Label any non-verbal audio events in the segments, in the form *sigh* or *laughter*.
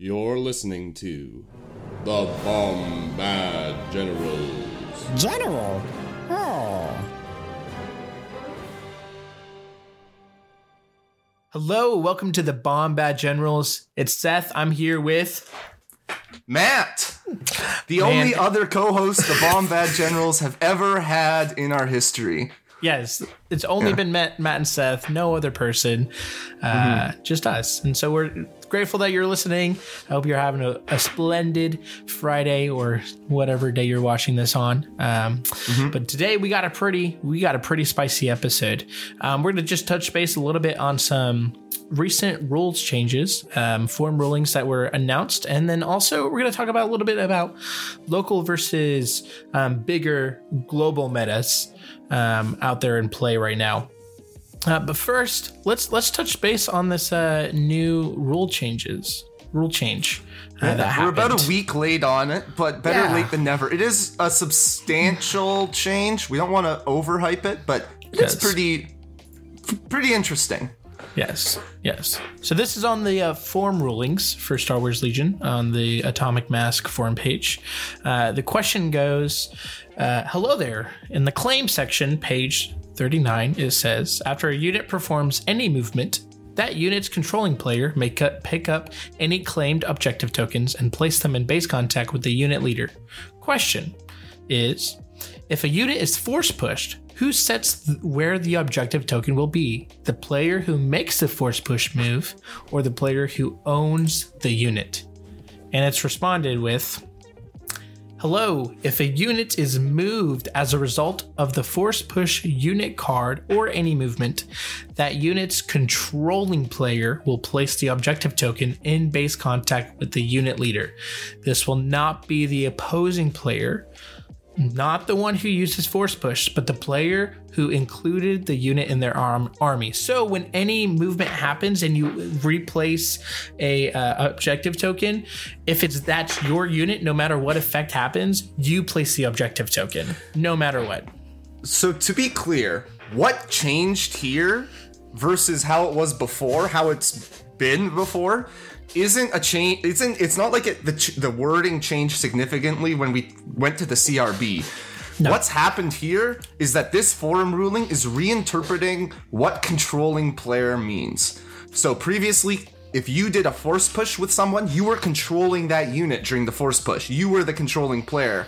You're listening to the Bombad Generals. General? Oh. Hello, welcome to the Bombad Generals. It's Seth. I'm here with Matt, the Man. only other co-host the Bombad Generals have ever had in our history. yes. It's only been Matt, Matt and Seth, no other person, uh, just us. And so we're grateful that you're listening. I hope you're having a, a splendid Friday or whatever day you're watching this on. Um, But today we got a pretty we got a pretty spicy episode. Um, we're gonna just touch base a little bit on some recent rules changes, um, form rulings that were announced, and then also we're going to talk about a little bit about local versus um, bigger global metas um, out there in play right now. Uh, but first, let's let's touch base on this uh, new rule changes, rule change uh, that We're about a week late on it, but better Yeah. late than never. It is a substantial change. We don't want to overhype it, but it's Yes. pretty pretty interesting. Yes, yes. So this is on the uh, form rulings for Star Wars Legion on the Atomic Mass forum page. Uh, the question goes, uh, "Hello there." In the claim section, page thirty-nine, it says, "After a unit performs any movement." That unit's controlling player may cut, pick up any claimed objective tokens and place them in base contact with the unit leader. Question is if a unit is force pushed, who sets th- where the objective token will be? The player who makes the force push move or the player who owns the unit? And it's responded with Hello, if a unit is moved as a result of the force push unit card or any movement, that unit's controlling player will place the objective token in base contact with the unit leader. This will not be the opposing player, not the one who uses force push, but the player who included the unit in their arm, army. So when any movement happens and you replace a uh, objective token, if it's that's your unit, no matter what effect happens, you place the objective token, no matter what. So to be clear, what changed here versus how it was before, how it's been before, isn't a change. Isn't it's not like it, the ch- the wording changed significantly when we went to the CRB. What's happened here is that this forum ruling is reinterpreting what controlling player means. So previously, if you did a force push with someone, you were controlling that unit during the force push. You were the controlling player.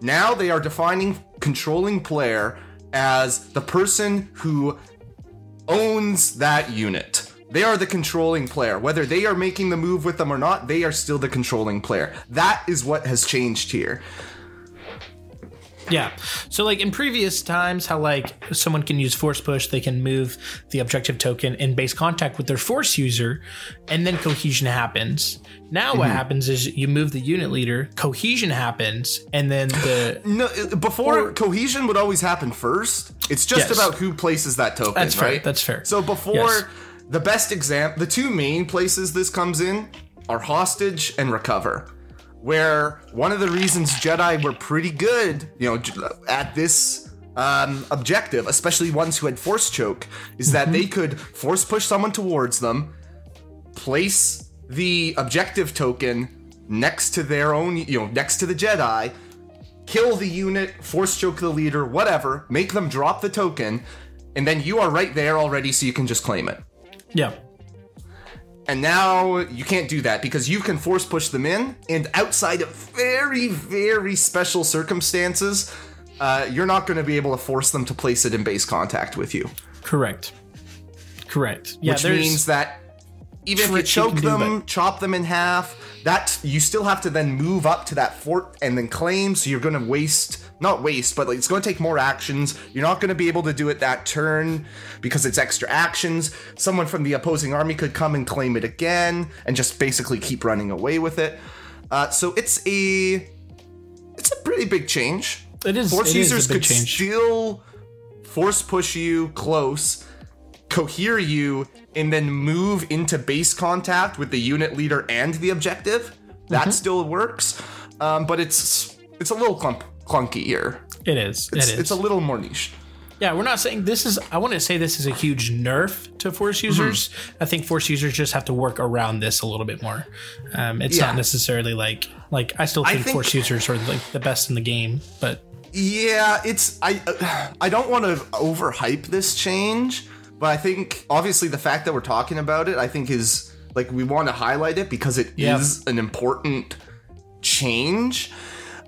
Now they are defining controlling player as the person who owns that unit. They are the controlling player. Whether they are making the move with them or not, they are still the controlling player. That is what has changed here. Yeah. So like in previous times, how like someone can use force push, they can move the objective token in base contact with their force user, and then cohesion happens. Now what happens is you move the unit leader, cohesion happens, and then the *gasps* No, uh, before cohesion would always happen first. It's just Yes. about who places that token. That's fair, right? that's fair. So before Yes. The best example, the two main places this comes in are hostage and recover. Where one of the reasons Jedi were pretty good, you know, at this um, objective, especially ones who had force choke, is that they could force push someone towards them, place the objective token next to their own, you know, next to the Jedi, kill the unit, force choke the leader, whatever, make them drop the token, and then you are right there already, so you can just claim it. Yeah. And now you can't do that because you can force push them in, and outside of very, very special circumstances, uh, you're not going to be able to force them to place it in base contact with you. Correct. Correct. Yeah, which means that even if you choke them, chop them in half, that you still have to then move up to that fort and then claim. So you're going to waste, not waste, but like it's going to take more actions. You're not going to be able to do it that turn because it's extra actions. Someone from the opposing army could come and claim it again and just basically keep running away with it. Uh, so it's a it's a pretty big change. it is Force it is users big could change. still force push you close, cohere you, and then move into base contact with the unit leader and the objective. That Mm-hmm. still works, um, but it's it's a little clump, clunky here. it is. It's, it is. it's a little more niche. Yeah, we're not saying this is. I want to say this is a huge nerf to force Mm-hmm. users. I think force users just have to work around this a little bit more. Um, it's Yeah. not necessarily like like I still think, think- force users are like the best in the game, but Yeah, it's I uh, I don't want to overhype this change, but I think obviously the fact that we're talking about it, I think is like we want to highlight it because it is Yeah. an important change.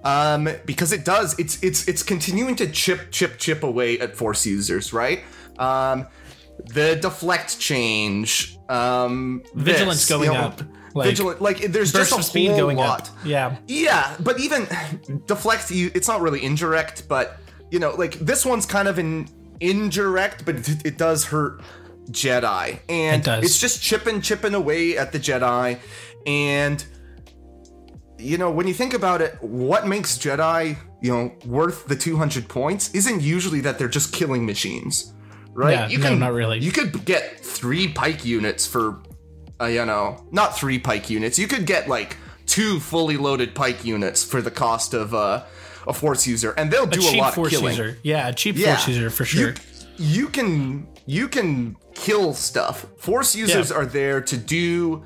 Um, because it does, it's it's it's continuing to chip chip chip away at force users, right? Um, the deflect change, um, Vigilance this, going you know, up, like, vigilant, like there's just a speed whole going lot. up. Yeah, Yeah, but even deflect you it's not really indirect, but you know, like this one's kind of an indirect, but it, it does hurt Jedi. And It does. it's just chipping chipping away at the Jedi and you know, when you think about it, what makes Jedi, you know, worth the 200 points isn't usually that they're just killing machines, right? Yeah, you no, not really. You could get three pike units for, uh, you know, not three pike units. You could get like two fully loaded pike units for the cost of uh, a force user, and they'll do a cheap lot force of killing. user. Yeah, a cheap Yeah. force user for You- sure. You, can you can kill stuff. Force users Yeah. are there to do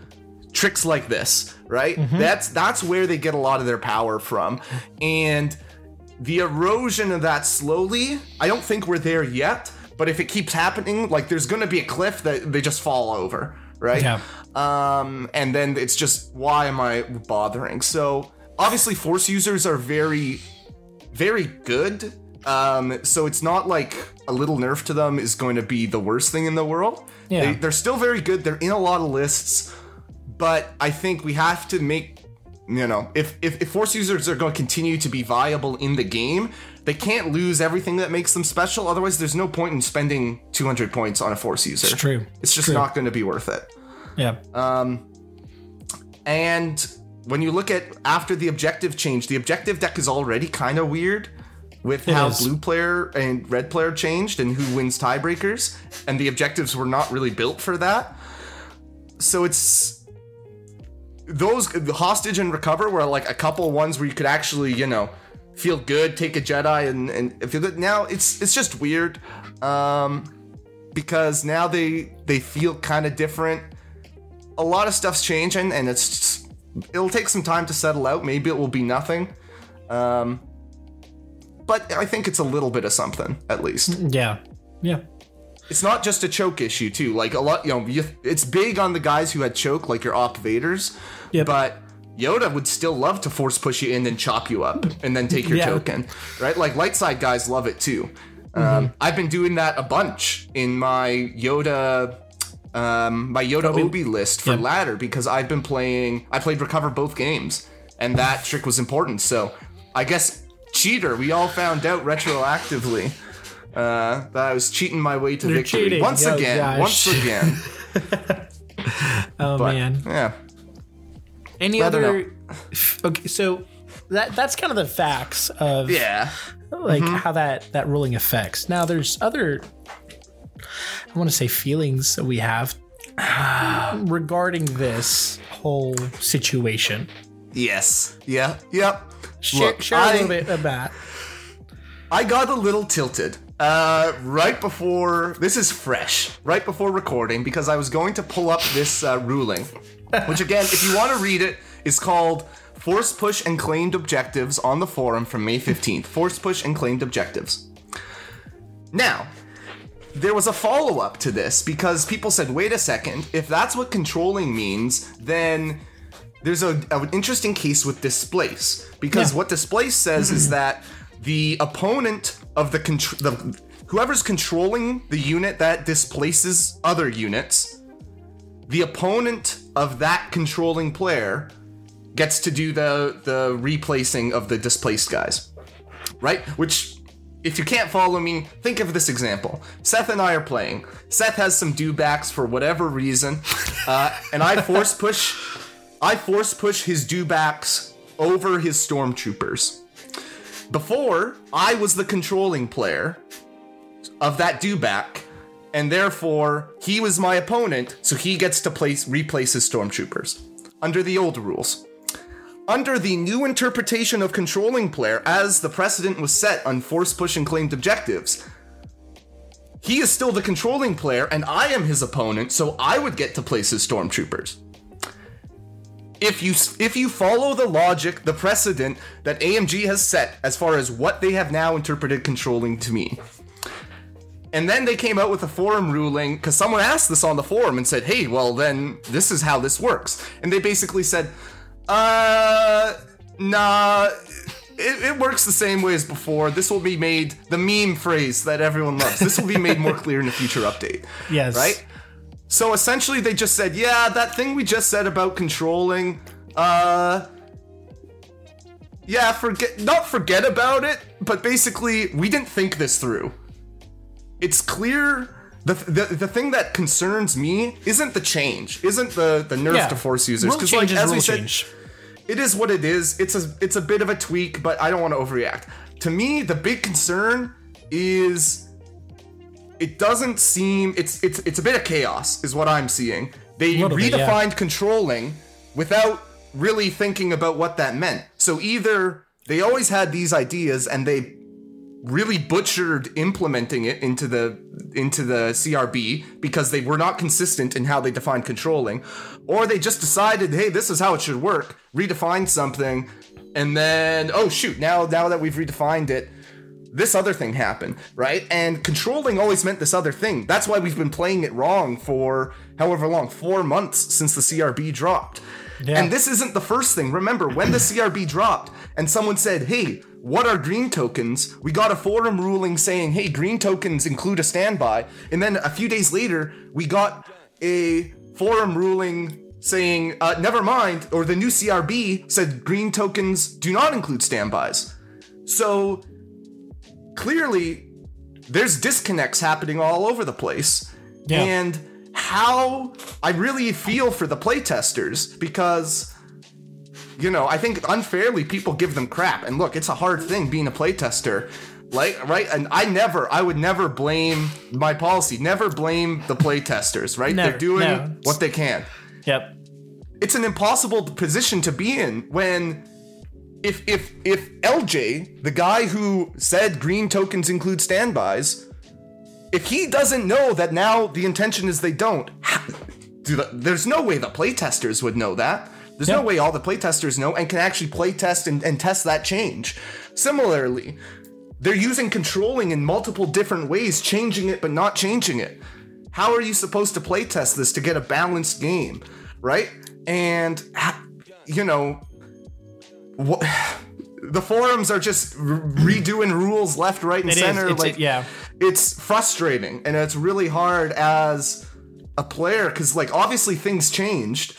tricks like this, right? Mm-hmm. That's that's where they get a lot of their power from. And the erosion of that slowly, I don't think we're there yet, but if it keeps happening, like there's going to be a cliff that they just fall over, right? Yeah. Um and then it's just why am I bothering? So, obviously force users are very very good. Um, so it's not like a little nerf to them is going to be the worst thing in the world. Yeah. They, they're still very good. They're in a lot of lists, but I think we have to make you know if if, if force users are going to continue to be viable in the game, they can't lose everything that makes them special. Otherwise, there's no point in spending 200 points on a force user. It's true. It's just True. not going to be worth it. Yeah, Um. And when you look at after the objective change, the objective deck is already kind of weird with It how is. blue player and red player changed and who wins tiebreakers, and the objectives were not really built for that. So it's those the hostage and recover were like a couple ones where you could actually, you know, feel good, take a Jedi and and feel good. Now it's it's just weird. Um because now they they feel kind of different a lot of stuff's changing and it's just, it'll take some time to settle out maybe it will be nothing um but i think it's a little bit of something at least yeah, yeah. it's not just a choke issue too like a lot you know you, it's big on the guys who had choke like your op vaders Yep. but yoda would still love to force push you in and chop you up and then take your Yeah. token right like light side guys love it too Mm-hmm. um, i've been doing that a bunch in my yoda um, my Yoda Obi list for ladder because I've been playing. I played recover both games, and that trick was important. So I guess cheater. We all found out retroactively uh, that I was cheating my way to You're victory cheating. once Oh, again. gosh. Once again. *laughs* Oh But man. yeah, Any rather other? Okay, so that that's kind of the facts of yeah. like Mm-hmm. how that that ruling affects. Now there's other I want to say feelings that we have *sighs* regarding this whole situation. Yes. Yeah. Yep. Share, Look, share a I- little bit about. I got a little tilted uh, right before this is fresh, right before recording, because I was going to pull up this uh, ruling, which again, if you want to read it, is called Force Push and Claimed Objectives on the forum from May 15th. Force Push and Claimed Objectives. Now, there was a follow up to this because people said, wait a second, if that's what controlling means, then there's a, an interesting case with displace. Because Yeah. what displace says is mm-hmm. that the opponent of the, contr- the whoever's controlling the unit that displaces other units the opponent of that controlling player gets to do the the replacing of the displaced guys right? Which if you can't follow me think of this example seth and i are playing seth has some dewbacks for whatever reason uh, and i force push I force push his dewbacks over his stormtroopers. Before, I was the controlling player of that dewback, and therefore he was my opponent, so he gets to place replace his stormtroopers under the old rules. Under the new interpretation of controlling player, as the precedent was set on force push and claimed objectives, he is still the controlling player and I am his opponent, so I would get to place his stormtroopers. If you if you follow the logic, the precedent that AMG has set as far as what they have now interpreted controlling to mean. And then they came out with a forum ruling because someone asked this on the forum and said, "Hey, well then this is how this works." And they basically said, "Uh, nah, it, it works the same way as before. This will be made the meme phrase that everyone loves. This will be made more *laughs* clear in a future update." Yes. Right? So essentially they just said, "Yeah, that thing we just said about controlling, uh yeah, forget not forget about it, but basically we didn't think this through." it's clear the, the the thing that concerns me isn't the change, isn't the the nerf Yeah. to force users because like as we said, change. It is what it is. It's a it's a bit of a tweak, but I don't want to overreact. To me, the big concern is it doesn't seem it's it's it's a bit of chaos is what I'm seeing. They Little bit, yeah. redefined controlling without really thinking about what that meant. So either they always had these ideas and they really butchered implementing it into the into the CRB because they were not consistent in how they defined controlling, or they just decided, hey, this is how it should work, redefined something, and then oh shoot, now now that we've redefined it, this other thing happened, right? And controlling always meant this other thing. That's why we've been playing it wrong for however long, four months since the CRB dropped. Yeah. And this isn't the first thing. Remember, when the CRB dropped and someone said, hey, what are green tokens? We got a forum ruling saying, hey, green tokens include a standby. And then a few days later, we got a forum ruling saying, uh, never mind, or the new CRB said green tokens do not include standbys. So clearly, there's disconnects happening all over the place. Yeah. And how I really feel for the playtesters because you know, I think unfairly people give them crap. And look, it's a hard thing being a playtester. Like, right? And I never, I would never blame my policy, never blame the playtesters, right? Never, They're doing no. what they can. Yep. It's an impossible position to be in when if if if LJ, the guy who said green tokens include standbys, if he doesn't know that now the intention is they don't, how- do the, there's no way the playtesters would know that. There's no way all the playtesters know and can actually playtest and, and test that change. Similarly, they're using controlling in multiple different ways, changing it but not changing it. How are you supposed to playtest this to get a balanced game, right? And you know, what *sighs* the forums are just redoing rules left, right, and It center. It's- like, yeah. it's frustrating and it's really hard as a player because like obviously things changed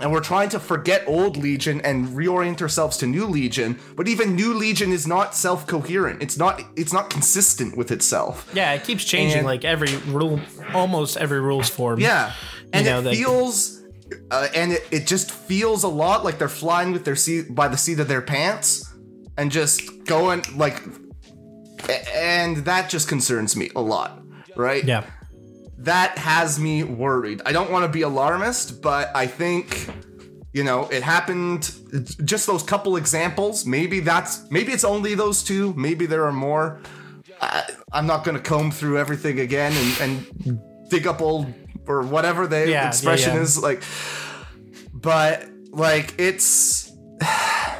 and we're trying to forget old legion and reorient ourselves to new legion but even new legion is not self-coherent it's not it's not consistent with itself Yeah, it keeps changing And- like every rule, almost every rules form. yeah and know, it that- feels uh, and it, it just feels a lot like they're flying with their seat by the seat of their pants and just going like and that just concerns me a lot right Yeah. That has me worried. I don't want to be alarmist, but I think you know it happened. Just those couple examples. Maybe that's maybe it's only those two. Maybe there are more. I, I'm not going to comb through everything again and, and dig up old or whatever the Yeah, yeah, expression yeah. is like. But like it's. *sighs*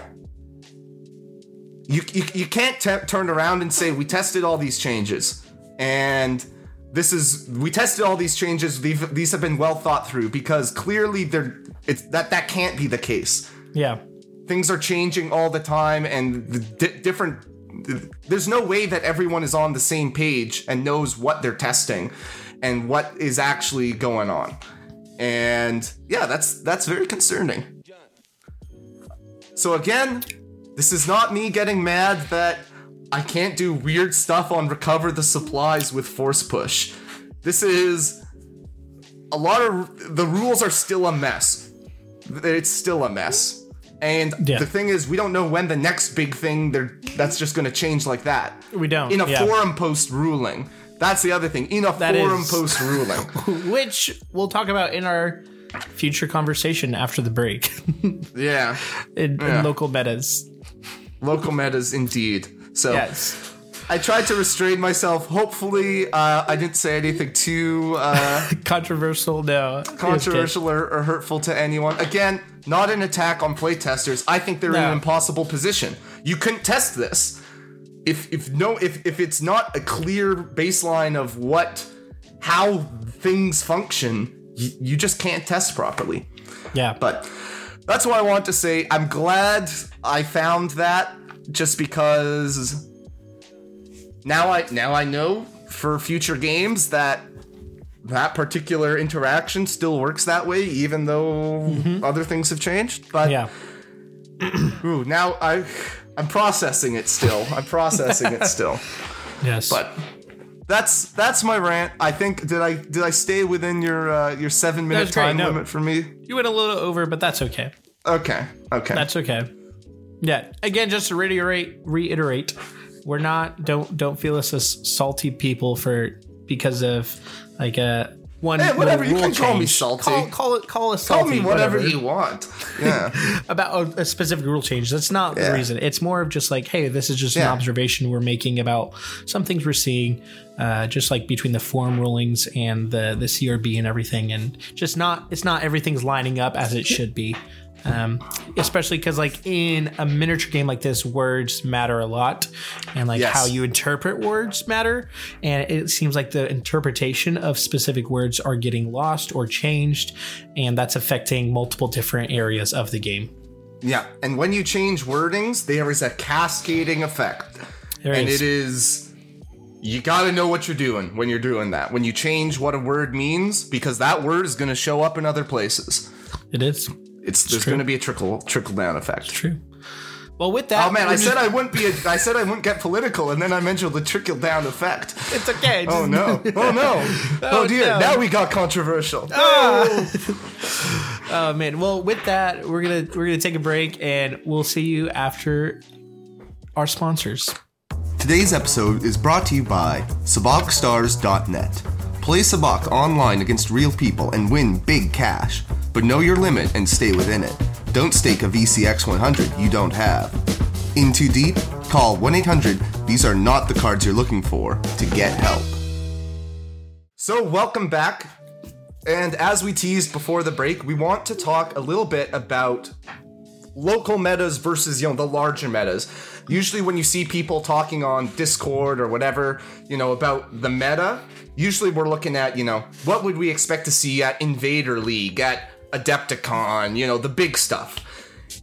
You, you, you can't te- turn around and say we tested all these changes and this is we tested all these changes. These, these have been well thought through because clearly they're it's that that can't be the case. Yeah. things are changing all the time and the di- different there's no way that everyone is on the same page and knows what they're testing and what is actually going on. And yeah that's that's very concerning. So again this is not me getting mad that I can't do weird stuff on recover the supplies with force push. This is a lot of the rules are still a mess. It's still a mess. And Yeah. the thing is, we don't know when the next big thing that's just going to change like that. We don't, In a yeah. forum post ruling. That's the other thing. In a That forum is- post ruling. *laughs* Which we'll talk about in our future conversation after the break *laughs* yeah. in, Yeah. in local metas. Local metas indeed. So Yes. I tried to restrain myself. Hopefully, uh, I didn't say anything too uh, *laughs* Controversial, no. It was good. controversial or, or hurtful to anyone. Again, not an attack on playtesters. I think they're in an impossible position. You couldn't test this if if no if if it's not a clear baseline of what how things function. You, you just can't test properly. Yeah, But that's what I want to say. I'm glad I found that just because now I now I know for future games that that particular interaction still works that way even though other things have changed. But yeah. *clears throat* ooh, now I I'm processing it still. I'm processing it still. *laughs* Yes. But that's that's my rant. I think did I did I stay within your uh, your 7 minute time no. limit for me? you went a little over, but that's okay. Okay. Okay. That's okay. Yeah. Again, just to reiterate, reiterate, we're not don't don't feel us as salty people for because of like a one. Hey, whatever, you can call me salty. Call, call it call us salty. me whatever, you want. Yeah. *laughs* about a, a specific rule change. That's not Yeah. the reason. It's more of just like, hey, this is just an observation we're making about some things we're seeing, uh, just like between the form rulings and the the CRB and everything, and just not it's not everything's lining up as it should be. Um, especially because like in a miniature game like this, words matter a lot, and like Yes. how you interpret words matter. And it seems like the interpretation of specific words are getting lost or changed, and that's affecting multiple different areas of the game. yeah. And when you change wordings, there is a cascading effect. There and is. it is you got to know what you're doing when you're doing that. When you change what a word means because that word is going to show up in other places. It is It's, there's going to be a trickle trickle down effect. true. Well, with that, Oh man, I just- said I wouldn't be. A, I said I wouldn't get political, and then I mentioned the trickle down effect. it's okay. Oh, *laughs* oh no! Oh no! oh dear! no. Now we got controversial. Oh *laughs* oh man. Well, with that, we're gonna we're gonna take a break, and we'll see you after our sponsors. Today's episode is brought to you by SabacStars.net. Play Sabacc online against real people and win big cash, but know your limit and stay within it. Don't stake a VCX 100 you don't have. In too deep? Call 1 800 These Are Not the Cards You're Looking For to get help. So, welcome back. And as we teased before the break, we want to talk a little bit about local metas versus you know the larger metas. Usually when you see people talking on Discord or whatever, you know, about the meta, usually we're looking at, you know, what would we expect to see at Invader League, at Adepticon, you know, the big stuff.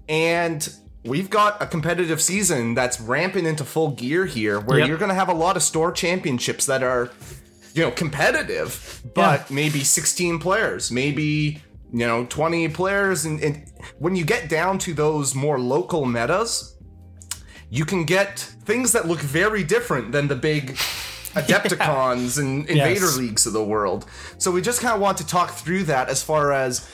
And we've got a competitive season that's ramping into full gear here where Yep. you're going to have a lot of store championships that are you know competitive but Yeah. maybe 16 players maybe you know 20 players and, and when you get down to those more local metas you can get things that look very different than the big *laughs* adepticons and invader Yes. leagues of the world so we just kind of want to talk through that as far as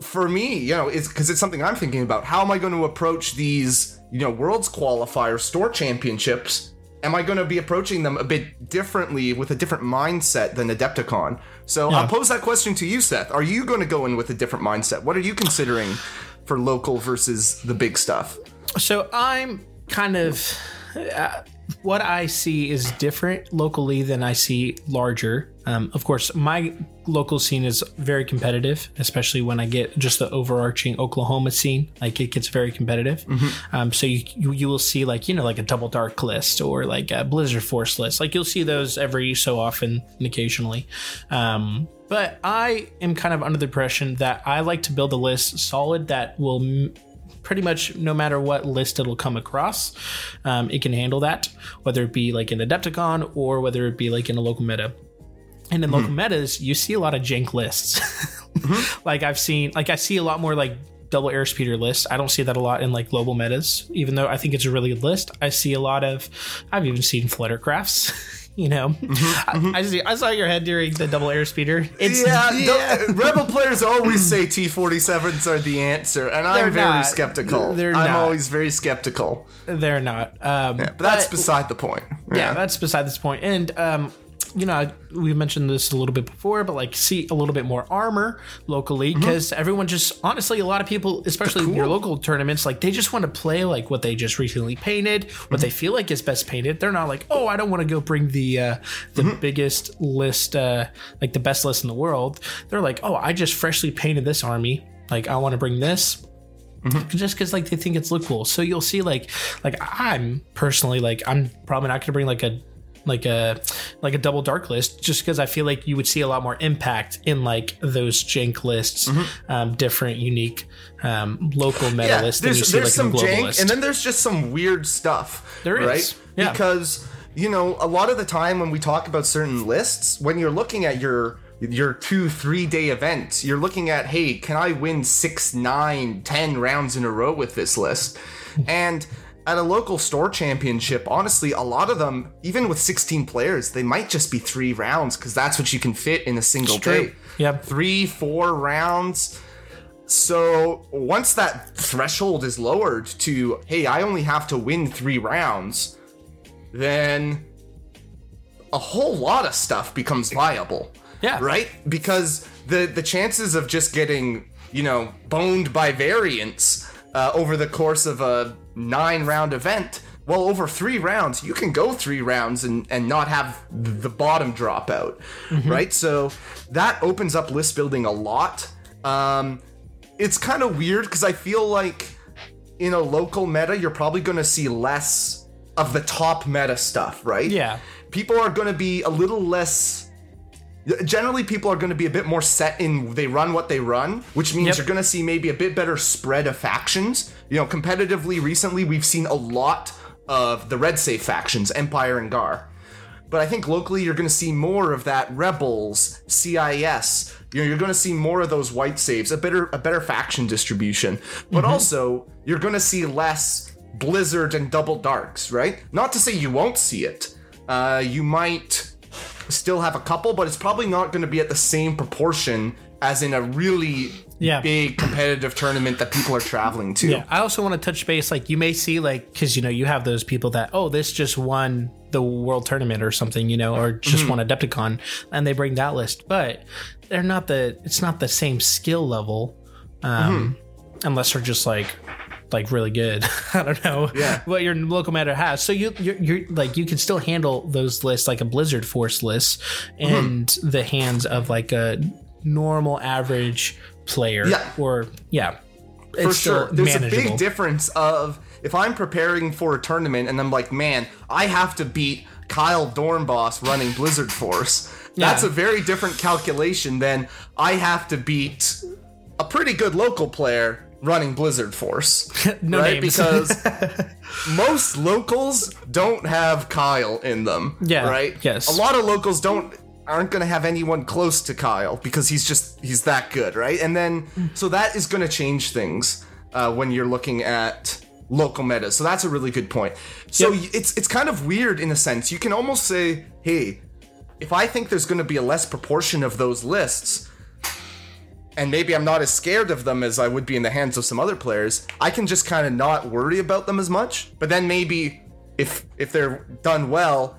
for me, you know, it's because it's something I'm thinking about. How am I going to approach these, you know, worlds qualifier store championships? Am I going to be approaching them a bit differently with a different mindset than Adepticon? So I'll pose that question to you, Seth. Are you going to go in with a different mindset? What are you considering for local versus the big stuff? So I'm kind of uh, what I see is different locally than I see larger. Um, of course, my local scene is very competitive, especially when I get just the overarching Oklahoma scene. Like it gets very competitive. Um, so you, you you will see like you know like a double dark list or like a Blizzard Force list. Like you'll see those every so often and occasionally. Um, but I am kind of under the impression that I like to build a list solid that will m- pretty much no matter what list it'll come across, um, it can handle that, whether it be like in Adepticon or whether it be like in a local meta. And in local metas, you see a lot of jank lists. *laughs* like I've seen, like I see a lot more like double airspeeder lists. I don't see that a lot in like global metas, even though I think it's a really good list. I see a lot of, I've even seen fluttercrafts. *laughs* You know, I, I see. I saw your head during the double airspeeder. It's Yeah, the- Rebel players always say T47s are the answer, and I'm very not. skeptical. They're I'm not. always very skeptical. they're not. Um, But that's beside the point. yeah, that's beside this point. And um, you know, we mentioned this a little bit before, but like see a little bit more armor locally because everyone just honestly, a lot of people, especially in your local tournaments, like they just want to play like what they just recently painted, what they feel like is best painted. They're not like, oh, I don't want to go bring the uh, the biggest list, uh, like the best list in the world. They're like, oh, I just freshly painted this army. Like I want to bring this just because like they think it's look cool. So you'll see like like I'm personally like I'm probably not gonna bring like a like a like a double dark list just because I feel like you would see a lot more impact in like those jank lists, um, different, unique, um, local meta yeah, lists there's, see there's like some global jank, list. and then there's just some weird stuff. There is, right? yeah. Because you know, a lot of the time when we talk about certain lists, when you're looking at your your two three day event, you're looking at, hey, can I win six, nine, ten rounds in a row with this list? *laughs* And at a local store championship, honestly, a lot of them, even with 16 players, they might just be three rounds because that's what you can fit in a single It's true. day. Yep. Three, four rounds. So once that threshold is lowered to, hey, I only have to win three rounds, then a whole lot of stuff becomes viable. Yeah. Right? Because the the chances of just getting, you know, boned by variants uh, over the course of a nine round event, well, over three rounds, you can go three rounds and, and not have the bottom drop out. Right? So that opens up list building a lot. Um, it's kind of weird because I feel like in a local meta, you're probably going to see less of the top meta stuff, right? Yeah. People are going to be a little less. Generally, people are going to be a bit more set in they run what they run, which means Yep. you're going to see maybe a bit better spread of factions. You know, competitively, recently, we've seen a lot of the Red Safe factions, Empire and Gar. But I think locally you're going to see more of that rebels, CIS. You know, you're going to see more of those white saves, a better a better faction distribution. But also you're going to see less Blizzard and Double Darks, right? Not to say you won't see it. Uh, you might still have a couple, but it's probably not going to be at the same proportion as in a really Yeah. big competitive tournament that people are traveling to. Yeah, I also want to touch base. Like, you may see, like, because you know, you have those people that, oh, this just won the world tournament or something, you know, or just Mm-hmm. won Adepticon, and they bring that list, but they're not the. It's not the same skill level, um, Mm-hmm. unless they're just like, like really good. *laughs* I don't know. Yeah. What your local matter has. So you, you're, you're like, you can still handle those lists like a Blizzard Force list Mm-hmm. in the hands of like a normal average player. Yeah. Or yeah. for sure. There's a big difference of if I'm preparing for a tournament and I'm like, man, I have to beat Kyle Dornboss running Blizzard Force. That's Yeah. a very different calculation than I have to beat a pretty good local player running Blizzard Force. *laughs* No right? names. Because *laughs* most locals don't have Kyle in them. Yeah, Right? yes. A lot of locals don't aren't going to have anyone close to Kyle because he's just he's that good, right? And then so that is going to change things uh, when you're looking at local meta. So that's a really good point. So Yep. it's it's kind of weird in a sense. You can almost say, hey, if I think there's going to be a less proportion of those lists, and maybe I'm not as scared of them as I would be in the hands of some other players, I can just kind of not worry about them as much. But then maybe if if they're done well,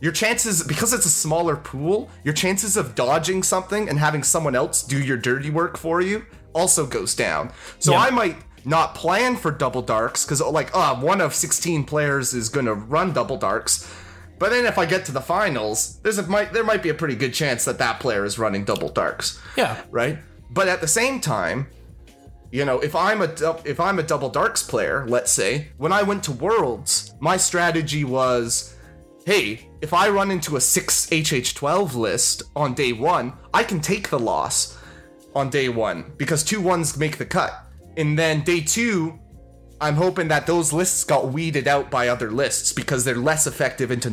your chances because it's a smaller pool, your chances of dodging something and having someone else do your dirty work for you also goes down. So Yeah. I might not plan for double darks because oh, like oh one of 16 players is going to run double darks. But then if I get to the finals, there's a might there might be a pretty good chance that that player is running double darks Yeah. right? But at the same time, you know, if I'm a if I'm a double darks player, let's say, when I went to Worlds, my strategy was, hey, if I run into a 6 HH12 list on day 1, I can take the loss on day 1 because two ones make the cut. And then day 2, I'm hoping that those lists got weeded out by other lists because they're less effective into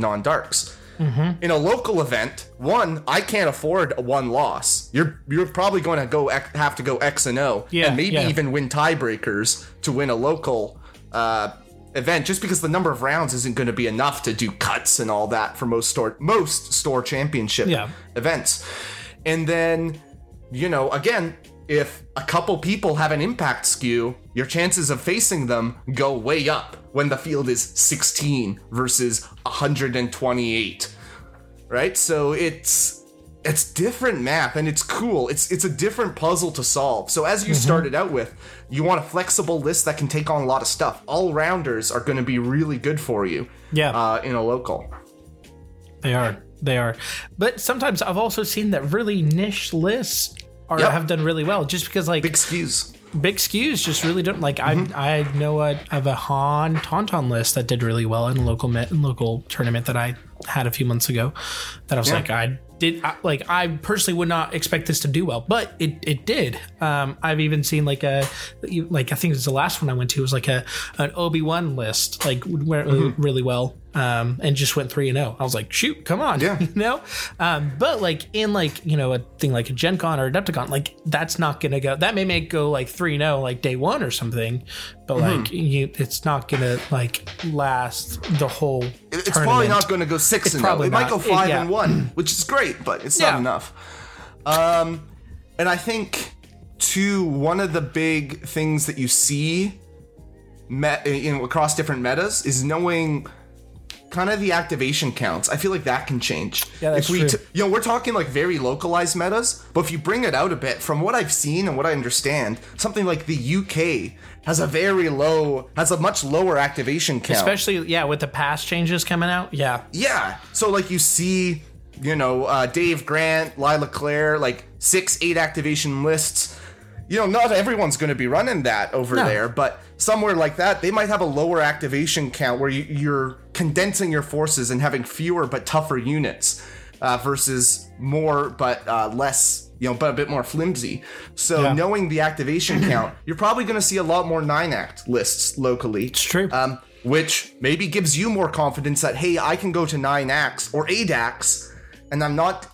non-darks. In a local event, one, I can't afford a one loss. You're you're probably going to go have to go X and O, Yeah, and maybe yeah. even win tiebreakers to win a local uh, event, just because the number of rounds isn't going to be enough to do cuts and all that for most store most store championship Yeah. events. And then, you know, again, if a couple people have an impact skew, your chances of facing them go way up when the field is 16 versus 128. right? So it's it's different math and it's cool. It's it's a different puzzle to solve. So as you started out with, you want a flexible list that can take on a lot of stuff. All rounders are going to be really good for you. Yeah. Uh, in a local. They are. They are. But sometimes I've also seen that really niche lists are Yep. have done really well just because like Big skews. big skews just really don't like Mm-hmm. I I know a, I have a Han Tauntaun list that did really well in a local met, local tournament that I had a few months ago that I was Yeah. like I did I, like I personally would not expect this to do well but it it did um I've even seen like a like I think it was the last one I went to was like a an Obi-Wan list like went Mm-hmm. really well um and just went 3 and 0 I was like shoot come on Yeah. *laughs* you know um but like in like you know a thing like a gen con or adepticon like that's not gonna go that may make go like 3 and 0 like day one or something but Mm-hmm. like you, it's not gonna like last the whole It's probably not going to go six and probably oh. It might go It- five yeah. and one, which is great, but it's Yeah. not enough. Um, and I think too one of the big things that you see met in across different metas is knowing kind of the activation counts. I feel like that can change. Yeah, that's if we true. t- you know, we're talking like very localized metas, but if you bring it out a bit, from what I've seen and what I understand, something like the UK has a very low, has a much lower activation count. especially yeah with the pass changes coming out yeah Yeah. So like you see, you know, uh, Dave Grant, Lila Claire, like six, eight activation lists. You know, not everyone's going to be running that over No. there, but somewhere like that, they might have a lower activation count where you, you're condensing your forces and having fewer but tougher units uh, versus more but uh, less, you know, but a bit more flimsy. So Yeah. knowing the activation *clears throat* count, you're probably going to see a lot more nine act lists locally. It's true. um, which maybe gives you more confidence that hey, I can go to nine acts or eight acts, and I'm not,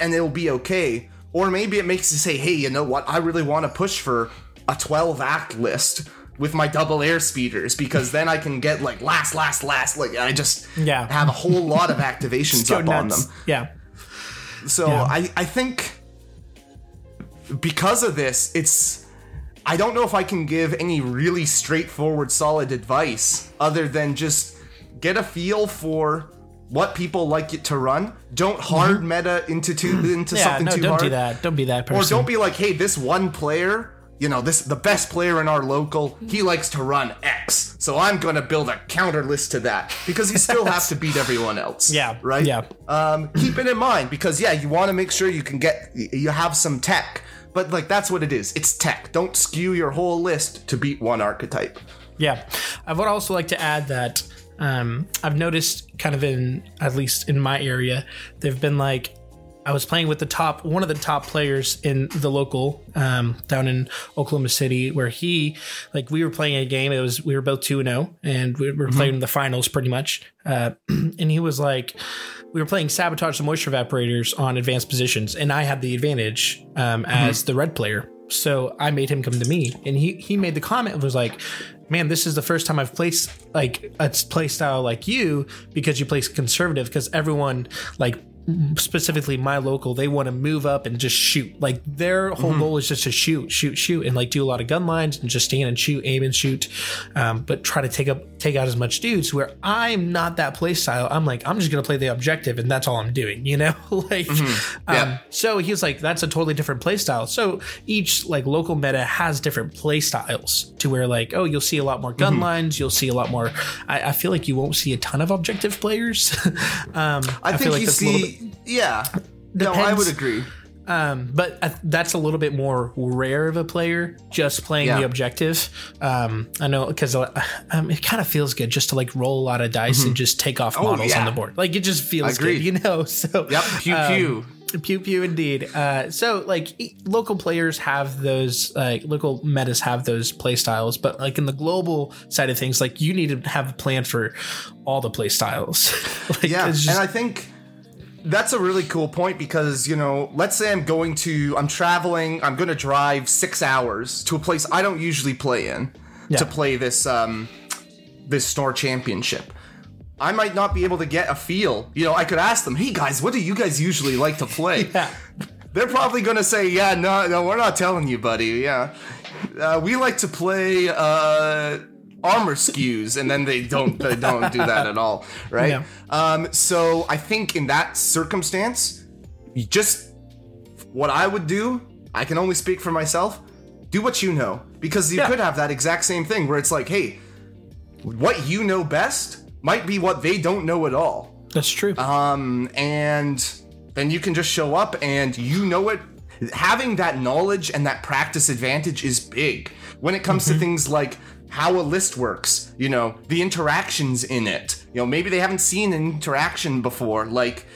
and it'll be okay. Or maybe it makes you say, hey, you know what? I really want to push for a 12 act list with my double air speeders because then I can get like last, last, last. Like I just Yeah. have a whole lot of *laughs* activations up on them. yeah So Yeah. I, I think because of this, it's I don't know if I can give any really straightforward, solid advice other than just get a feel for what people like it to run. Don't hard meta into too, into Mm-hmm. yeah something no too don't hard. do that don't be that person. Or don't be like, hey, this one player, you know, this the best player in our local, he likes to run X. So I'm gonna build a counter list to that. Because you still have to beat everyone else. *laughs* Yeah, Right? yeah. Um, keep it in mind because yeah, you want to make sure you can get you have some tech. But like that's what it is. It's tech. Don't skew your whole list to beat one archetype. Yeah, I would also like to add that um, I've noticed, kind of in at least in my area, they've been like I was playing with the top one of the top players in the local um, down in Oklahoma City, where he like we were playing a game. It was we were both two and zero, and we were playing the finals pretty much. Uh, *clears throat* and he was like. We were playing sabotage the moisture evaporators on advanced positions, and I had the advantage um, as the red player. So I made him come to me, and he he made the comment was like, "Man, this is the first time I've placed like a play style like you because you play conservative because everyone like." Specifically my local they want to move up and just shoot. Like their whole goal is just to shoot shoot shoot and like do a lot of gun lines and just stand and shoot aim and shoot um, but try to take up take out as much dudes where i'm not that play style. I'm like i'm just gonna play the objective and that's all i'm doing you know? *laughs* Like Yeah. um, so he was like that's a totally different play style. So each like local meta has different play styles to where like oh you'll see a lot more gun lines you'll see a lot more I, I feel like you won't see a ton of objective players. *laughs* Um, I, think you that's a little bit- see yeah. No, I would agree. um, but I, that's a little bit more rare of a player just playing Yeah. the objective. Um, I know because um, it kind of feels good just to like roll a lot of dice and just take off models on Mm-hmm. Oh, yeah. the board. Like it just feels Agreed. good, *laughs* you know. So Yep, pew um, pew. Pew pew indeed. Uh, so like local players have those like local metas have those play styles, but like in the global side of things, like you need to have a plan for all the play styles. *laughs* like, Yeah, just- and I think that's a really cool point because you know, let's say I'm going to, I'm traveling, I'm going to drive six hours to a place I don't usually play in Yeah. to play this um this store championship. I might not be able to get a feel. You know, I could ask them, "Hey guys, what do you guys usually like to play?" *laughs* yeah. They're probably going to say, "Yeah, no, no, we're not telling you, buddy. Yeah, uh, we like to play uh, armor skews, and then they don't they don't do that at all, right? Yeah. Um, so I think in that circumstance, you just what I would do. I can only speak for myself. Do what you know, because you Yeah. could have that exact same thing where it's like, hey, what you know best might be what they don't know at all That's true. um, and then you can just show up and you know it. Having that knowledge and that practice advantage is big when it comes to things like how a list works. You know, the interactions in it. You know, maybe they haven't seen an interaction before, like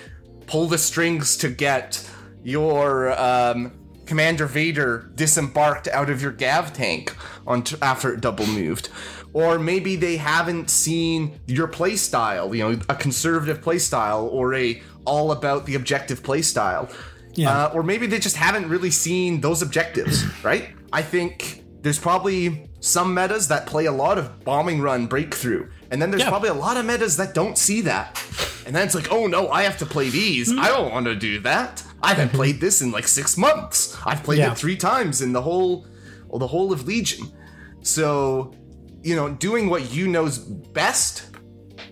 pull the strings to get your um, Commander Vader disembarked out of your Gav tank on t- after it double moved. Or maybe they haven't seen your playstyle, you know, a conservative playstyle or a all about the objective playstyle. Yeah. Uh, or maybe they just haven't really seen those objectives, right? I think there's probably some metas that play a lot of bombing run breakthrough. And then there's Yeah. probably a lot of metas that don't see that. And then it's like, oh no, I have to play these. Hmm. I don't want to do that. I haven't played this in like six months. I've played Yeah. it three times in the whole, well, the whole of Legion. So, you know, doing what you know's best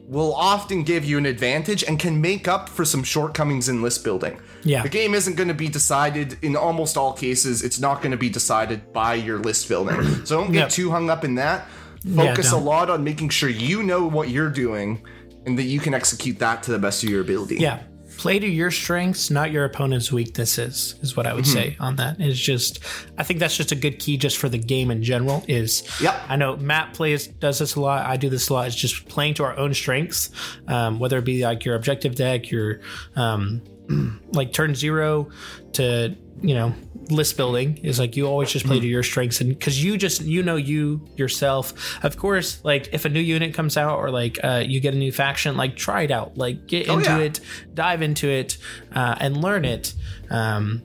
will often give you an advantage and can make up for some shortcomings in list building. Yeah. The game isn't going to be decided in almost all cases. It's not going to be decided by your list building. So don't get Yep. too hung up in that. Yeah, Focus a lot on making sure you know what you're doing and that you can execute that to the best of your ability. Yeah. Play to your strengths, not your opponent's weaknesses, is what I would Mm-hmm. say on that. It's just, I think that's just a good key just for the game in general. Is Yep. I know Matt plays does this a lot. I do this a lot. It's just playing to our own strengths, um, whether it be like your objective deck, your um, *clears throat* like turn zero to you know list building is like you always just play to your strengths and because you just you know you yourself of course like if a new unit comes out or like uh, you get a new faction like try it out like get into yeah. it dive into it uh, and learn it um,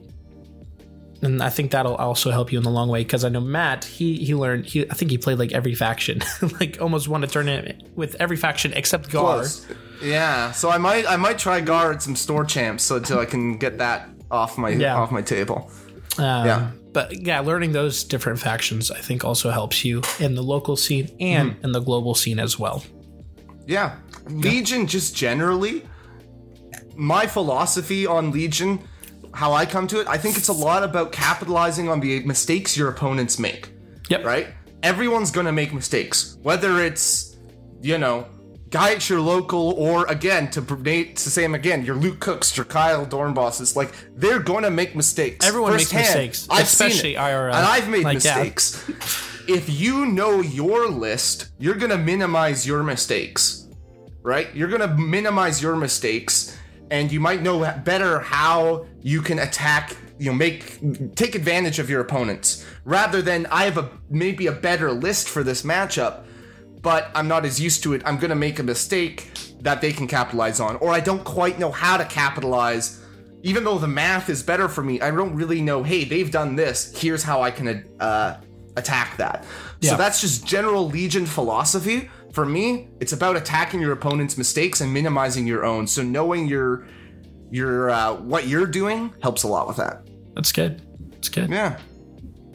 and I think that'll also help you in the long way because I know Matt he he learned he I think he played like every faction *laughs* like almost won a tournament with every faction except Gar Close. Yeah. So I might I might try guard some store champs so until I can get that off my Yeah. off my table. Um, Yeah. But yeah, learning those different factions, I think, also helps you in the local scene and Hmm. in the global scene as well. Yeah. Legion, just generally, my philosophy on Legion, how I come to it, I think it's a lot about capitalizing on the mistakes your opponents make, Yep. right? Everyone's gonna make mistakes, whether it's, you know, guy at your local, or again, to Nate, to say him again, your Luke Cooks, your Kyle Dornbosses, like, they're gonna make mistakes. Everyone makes mistakes, I've seen especially it, IRL. And I've made Like, yeah. mistakes. If you know your list, you're gonna minimize your mistakes right? You're gonna minimize your mistakes, and you might know better how you can attack. You know, make take advantage of your opponents rather than I have a maybe a better list for this matchup, but I'm not as used to it. I'm gonna make a mistake that they can capitalize on, or I don't quite know how to capitalize. Even though the math is better for me, I don't really know. Hey, they've done this. Here's how I can uh, attack that. Yeah. So that's just general Legion philosophy. For me, it's about attacking your opponent's mistakes and minimizing your own. So knowing your your uh, what you're doing helps a lot with that. That's good. That's good. Yeah.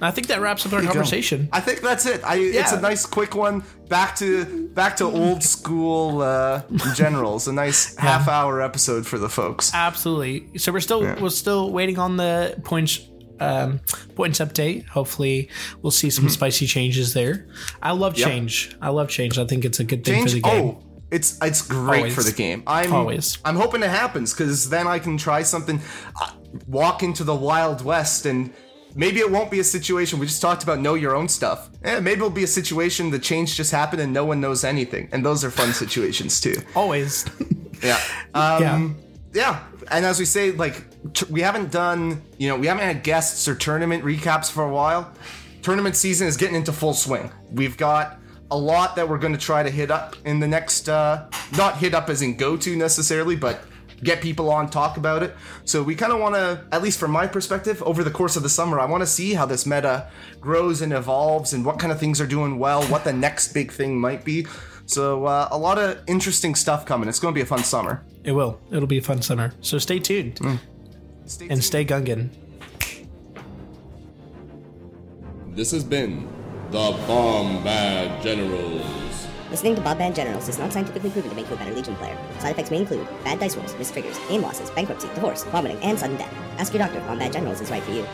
I think that wraps up our you go. conversation. I think that's it. I, It's a nice quick one. Back to back to old school uh, *laughs* generals. A nice half hour episode for the folks. Absolutely. So we're still we're still waiting on the points um, points update. Hopefully, we'll see some spicy changes there. I love Mm-hmm. Yep. change. I love change. I think it's a good thing for the Change. game. Oh, it's it's great Always. for the game. I'm Always. I'm hoping it happens because then I can try something. Uh, walk into the Wild West and. Maybe it won't be a situation. We just talked about know your own stuff. Eh, maybe it'll be a situation the change just happened and no one knows anything. And those are fun *laughs* situations too. Always. Yeah. *laughs* Um, yeah. yeah and as we say like t- we haven't done you know we haven't had guests or tournament recaps for a while tournament season is getting into full swing we've got a lot that we're going to try to hit up in the next uh not hit up as in go to necessarily but get people on talk about it so we kind of want to at least from my perspective over the course of the summer i want to see how this meta grows and evolves and what kind of things are doing well what the next big thing might be so uh, a lot of interesting stuff coming it's going to be a fun summer It will. It'll be a fun summer. So stay tuned Stay and tuned. stay Gungan. This has been the Bombad Generals. Listening to Bombad Generals is not scientifically proven to make you a better Legion player. Side effects may include bad dice rolls, missed triggers, aim losses, bankruptcy, divorce, vomiting, and sudden death. Ask your doctor if Bombad Generals is right for you.